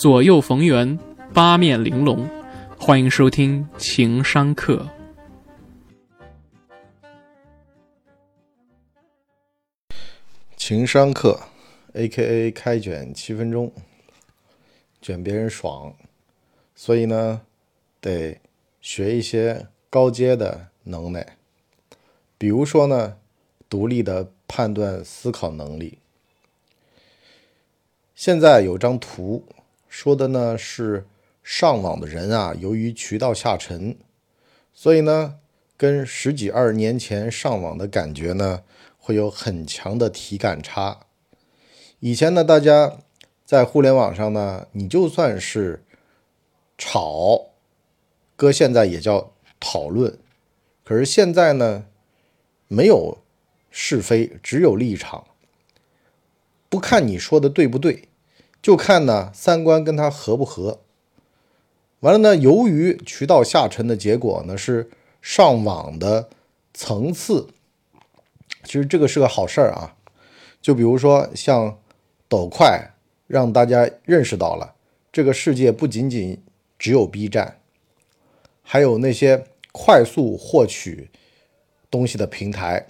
左右逢源，八面玲珑。欢迎收听情商课。情商课，A.K.A 开卷七分钟，卷别人爽，所以呢，得学一些高阶的能耐，比如说呢，独立的判断思考能力。现在有张图。说的呢是上网的人啊，由于渠道下沉，所以呢，跟十几二十年前上网的感觉呢，会有很强的体感差。以前呢，大家在互联网上呢，你就算是吵，搁现在也叫讨论。可是现在呢，没有是非，只有立场，不看你说的对不对。就看呢三观跟他合不合，完了呢，由于渠道下沉的结果呢是上网的层次，其实这个是个好事儿啊。就比如说像抖快，让大家认识到了这个世界不仅仅只有 B 站，还有那些快速获取东西的平台，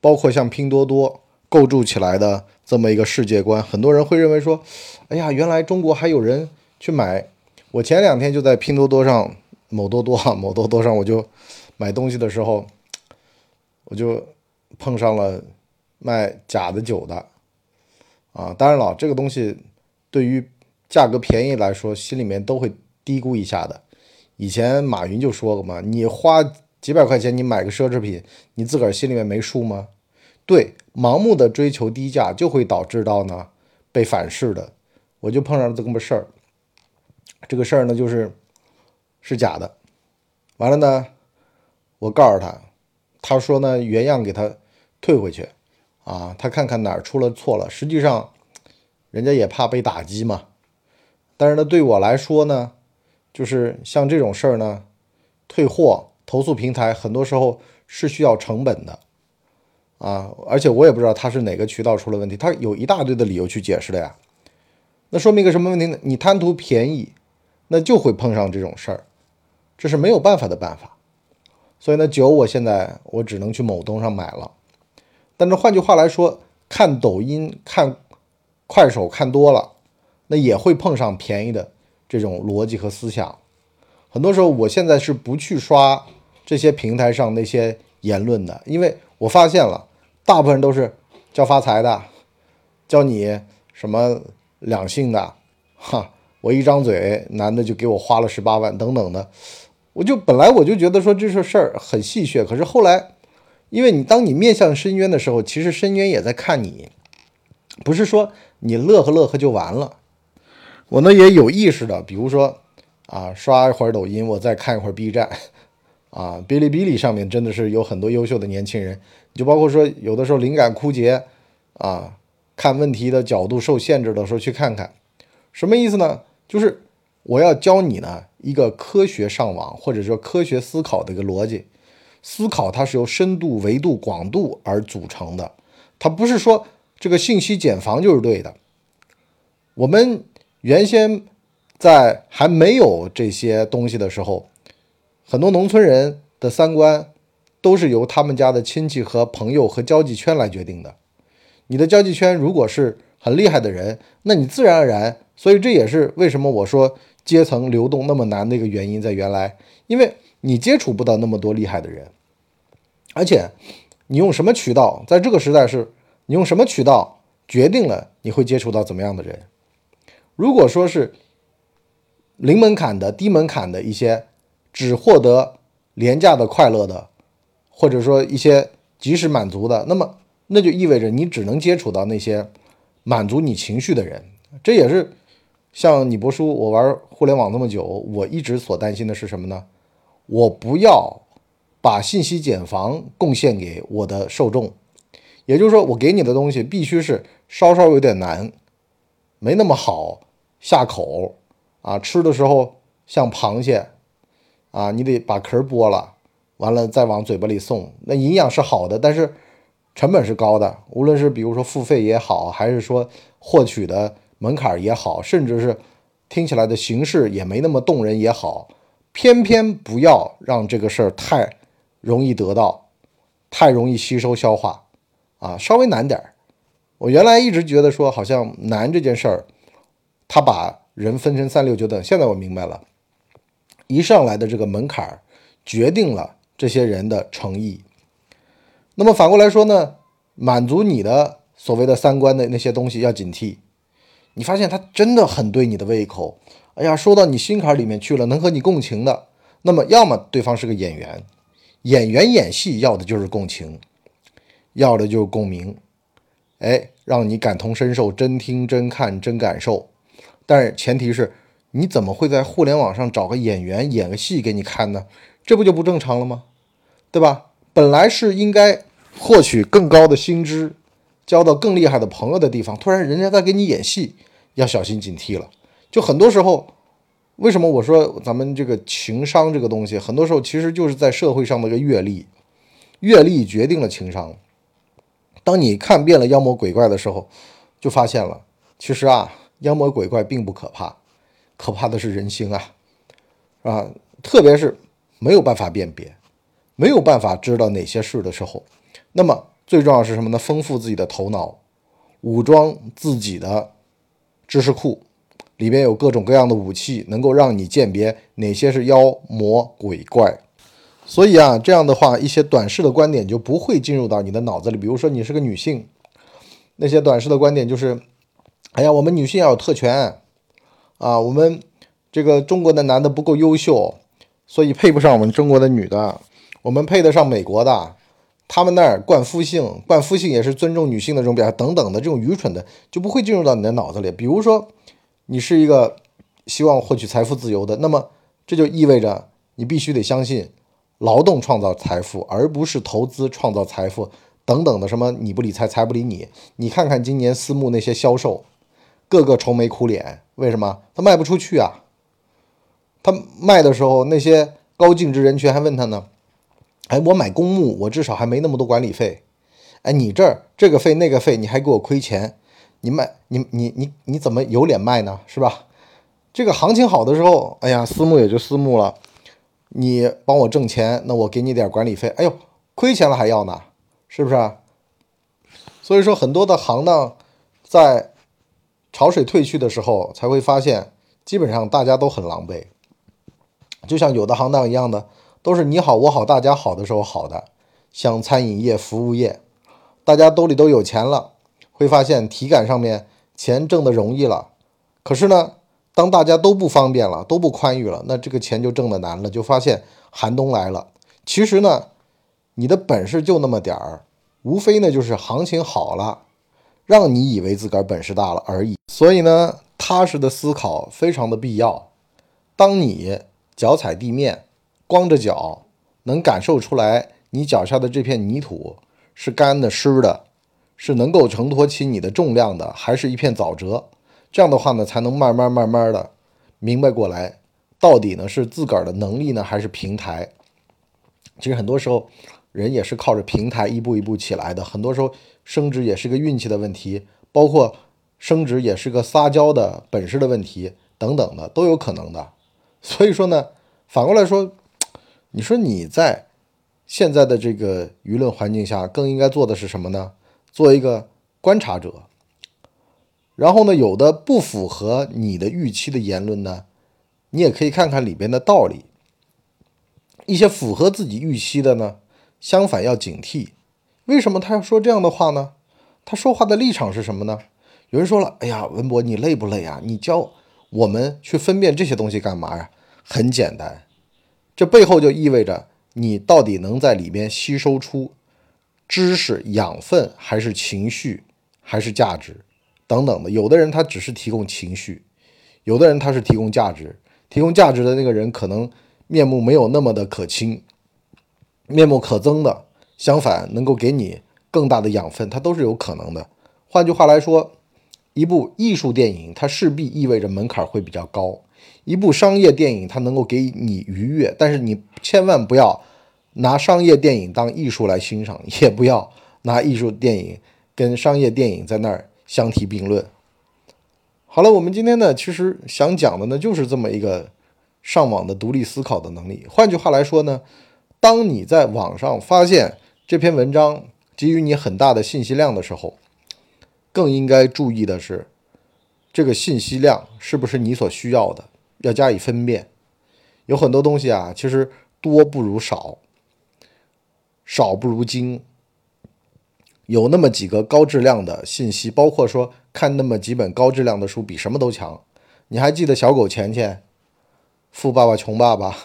包括像拼多多构筑起来的。这么一个世界观，很多人会认为说：“哎呀，原来中国还有人去买。”我前两天就在拼多多上、某多多、某多多上，我就买东西的时候，我就碰上了卖假的酒的啊。当然了，这个东西对于价格便宜来说，心里面都会低估一下的。以前马云就说过嘛：“你花几百块钱你买个奢侈品，你自个儿心里面没数吗？”对。盲目的追求低价就会导致到呢被反噬的，我就碰上了这么事儿。这个事儿呢就是是假的，完了呢，我告诉他，他说呢原样给他退回去啊，他看看哪儿出了错了。实际上人家也怕被打击嘛，但是呢对我来说呢，就是像这种事儿呢，退货投诉平台很多时候是需要成本的。啊，而且我也不知道他是哪个渠道出了问题，他有一大堆的理由去解释的呀。那说明一个什么问题呢？你贪图便宜，那就会碰上这种事儿，这是没有办法的办法。所以呢，酒我现在我只能去某东上买了。但是换句话来说，看抖音、看快手看多了，那也会碰上便宜的这种逻辑和思想。很多时候，我现在是不去刷这些平台上那些言论的，因为。我发现了，大部分都是教发财的，教你什么两性的，哈，我一张嘴，男的就给我花了十八万等等的，我就本来我就觉得说这事事儿很戏谑，可是后来，因为你当你面向深渊的时候，其实深渊也在看你，不是说你乐呵乐呵就完了。我呢也有意识的，比如说啊，刷一会儿抖音，我再看一会儿 B 站。啊，哔哩哔哩上面真的是有很多优秀的年轻人，就包括说有的时候灵感枯竭，啊，看问题的角度受限制的时候去看看，什么意思呢？就是我要教你呢一个科学上网或者说科学思考的一个逻辑，思考它是由深度、维度、广度而组成的，它不是说这个信息茧房就是对的。我们原先在还没有这些东西的时候。很多农村人的三观都是由他们家的亲戚和朋友和交际圈来决定的。你的交际圈如果是很厉害的人，那你自然而然，所以这也是为什么我说阶层流动那么难的一个原因。在原来，因为你接触不到那么多厉害的人，而且你用什么渠道，在这个时代是你用什么渠道决定了你会接触到怎么样的人。如果说是零门槛的、低门槛的一些。只获得廉价的快乐的，或者说一些及时满足的，那么那就意味着你只能接触到那些满足你情绪的人。这也是像你博叔，我玩互联网那么久，我一直所担心的是什么呢？我不要把信息茧房贡献给我的受众，也就是说，我给你的东西必须是稍稍有点难，没那么好下口啊，吃的时候像螃蟹。啊，你得把壳剥了，完了再往嘴巴里送。那营养是好的，但是成本是高的。无论是比如说付费也好，还是说获取的门槛也好，甚至是听起来的形式也没那么动人也好，偏偏不要让这个事儿太容易得到，太容易吸收消化，啊，稍微难点儿。我原来一直觉得说好像难这件事儿，他把人分成三六九等，现在我明白了，一上来的这个门槛儿决定了这些人的诚意。那么反过来说呢，满足你的所谓的三观的那些东西要警惕。你发现他真的很对你的胃口，哎呀，说到你心坎里面去了，能和你共情的，那么要么对方是个演员，演员演戏要的就是共情，要的就是共鸣，哎，让你感同身受，真听真看真感受。但是前提是，你怎么会在互联网上找个演员演个戏给你看呢？这不就不正常了吗？对吧？本来是应该获取更高的薪资。交到更厉害的朋友的地方，突然人家在给你演戏，要小心警惕了。就很多时候，为什么我说咱们这个情商这个东西，很多时候其实就是在社会上的一个阅历，阅历决定了情商。当你看遍了妖魔鬼怪的时候，就发现了，其实啊，妖魔鬼怪并不可怕，可怕的是人心啊，啊，特别是没有办法辨别，没有办法知道哪些事的时候，那么。最重要是什么呢？丰富自己的头脑，武装自己的知识库，里边有各种各样的武器，能够让你鉴别哪些是妖魔鬼怪。所以啊，这样的话，一些短视的观点就不会进入到你的脑子里。比如说，你是个女性，那些短视的观点就是：哎呀，我们女性要有特权啊，我们这个中国的男的不够优秀，所以配不上我们中国的女的，我们配得上美国的。他们那儿灌夫性，灌夫性也是尊重女性的这种表现，等等的这种愚蠢的就不会进入到你的脑子里。比如说，你是一个希望获取财富自由的，那么这就意味着你必须得相信劳动创造财富，而不是投资创造财富等等的什么你不理财，财不理你。你看看今年私募那些销售，个个愁眉苦脸，为什么？他卖不出去啊！他卖的时候，那些高净值人群还问他呢。哎，我买公募，我至少还没那么多管理费。哎，你这儿这个费那个费，你还给我亏钱，你卖你你你你怎么有脸卖呢？是吧？这个行情好的时候，哎呀，私募也就私募了，你帮我挣钱，那我给你点管理费。哎呦，亏钱了还要呢，是不是？所以说，很多的行当在潮水退去的时候，才会发现，基本上大家都很狼狈，就像有的行当一样的。都是你好我好大家好的时候好的，像餐饮业、服务业，大家兜里都有钱了，会发现体感上面钱挣的容易了。可是呢，当大家都不方便了，都不宽裕了，那这个钱就挣的难了，就发现寒冬来了。其实呢，你的本事就那么点儿，无非呢就是行情好了，让你以为自个儿本事大了而已。所以呢，踏实的思考非常的必要。当你脚踩地面。光着脚能感受出来，你脚下的这片泥土是干的、湿的，是能够承托起你的重量的，还是一片沼泽？这样的话呢，才能慢慢慢慢的明白过来，到底呢是自个儿的能力呢，还是平台？其实很多时候，人也是靠着平台一步一步起来的。很多时候升职也是个运气的问题，包括升职也是个撒娇的本事的问题，等等的都有可能的。所以说呢，反过来说。你说你在现在的这个舆论环境下，更应该做的是什么呢？做一个观察者。然后呢，有的不符合你的预期的言论呢，你也可以看看里边的道理。一些符合自己预期的呢，相反要警惕。为什么他要说这样的话呢？他说话的立场是什么呢？有人说了：“哎呀，文博，你累不累啊？你教我们去分辨这些东西干嘛呀？”很简单。这背后就意味着你到底能在里面吸收出知识养分，还是情绪，还是价值等等的。有的人他只是提供情绪，有的人他是提供价值。提供价值的那个人可能面目没有那么的可亲，面目可憎的，相反能够给你更大的养分，它都是有可能的。换句话来说，一部艺术电影它势必意味着门槛会比较高。一部商业电影，它能够给你愉悦，但是你千万不要拿商业电影当艺术来欣赏，也不要拿艺术电影跟商业电影在那儿相提并论。好了，我们今天呢，其实想讲的呢，就是这么一个上网的独立思考的能力。换句话来说呢，当你在网上发现这篇文章给予你很大的信息量的时候，更应该注意的是，这个信息量是不是你所需要的，要加以分辨。有很多东西啊，其实多不如少，少不如精。有那么几个高质量的信息，包括说看那么几本高质量的书，比什么都强。你还记得小狗钱钱、富爸爸穷爸爸、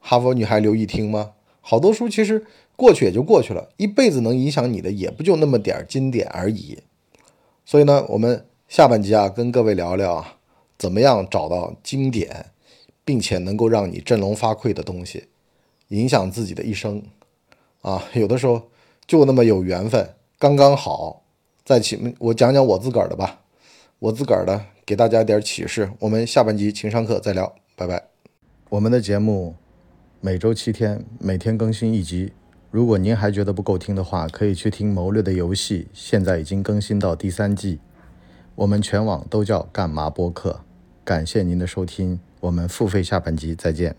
哈佛女孩刘亦婷吗？好多书其实过去也就过去了，一辈子能影响你的也不就那么点儿经典而已。所以呢，我们下半集啊，跟各位聊聊，怎么样找到经典，并且能够让你振聋发聩的东西，影响自己的一生啊。有的时候就那么有缘分。刚刚好，再请我讲讲我自个儿的吧，我自个儿的给大家点启示。我们下半集情商课再聊，拜拜。我们的节目每周七天，每天更新一集。如果您还觉得不够听的话，可以去听《谋略的游戏》，现在已经更新到第三季。我们全网都叫干嘛播客。感谢您的收听，我们付费下半集再见。